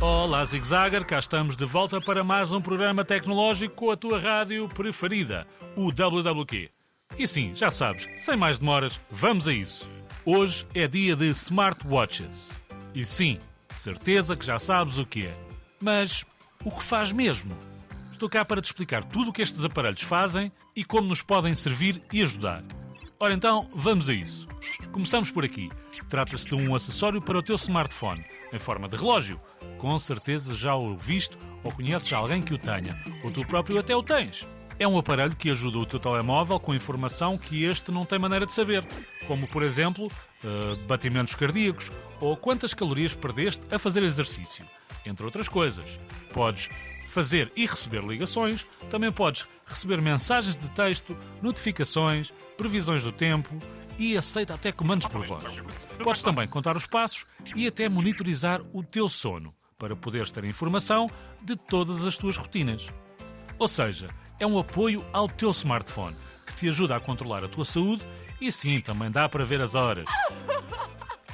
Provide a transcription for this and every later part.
Olá, Zigzagger, cá estamos de volta para mais um programa tecnológico com a tua rádio preferida, o WWQ. E sim, já sabes, sem mais demoras, vamos a isso. Hoje é dia de smartwatches. E sim, certeza que já sabes o que é. Mas o que faz mesmo? Estou cá para te explicar tudo o que estes aparelhos fazem e como nos podem servir e ajudar. Ora então, vamos a isso. Começamos por aqui. Trata-se de um acessório para o teu smartphone, em forma de relógio. Com certeza já o viste ou conheces alguém que o tenha, ou tu próprio até o tens. É um aparelho que ajuda o teu telemóvel com informação que este não tem maneira de saber, como por exemplo, uh, batimentos cardíacos ou quantas calorias perdeste a fazer exercício, entre outras coisas. Podes fazer e receber ligações, também podes receber mensagens de texto, notificações, previsões do tempo e aceita até comandos por voz. Podes também contar os passos e até monitorizar o teu sono, para poderes ter informação de todas as tuas rotinas. Ou seja, é um apoio ao teu smartphone que te ajuda a controlar a tua saúde e sim, também dá para ver as horas.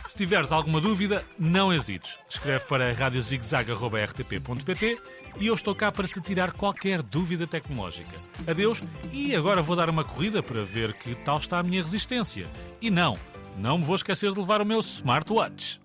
Se tiveres alguma dúvida, não hesites. Escreve para radiozigzag.rtp.pt e eu estou cá para te tirar qualquer dúvida tecnológica. Adeus e agora vou dar uma corrida para ver que tal está a minha resistência. E não, não me vou esquecer de levar o meu smartwatch.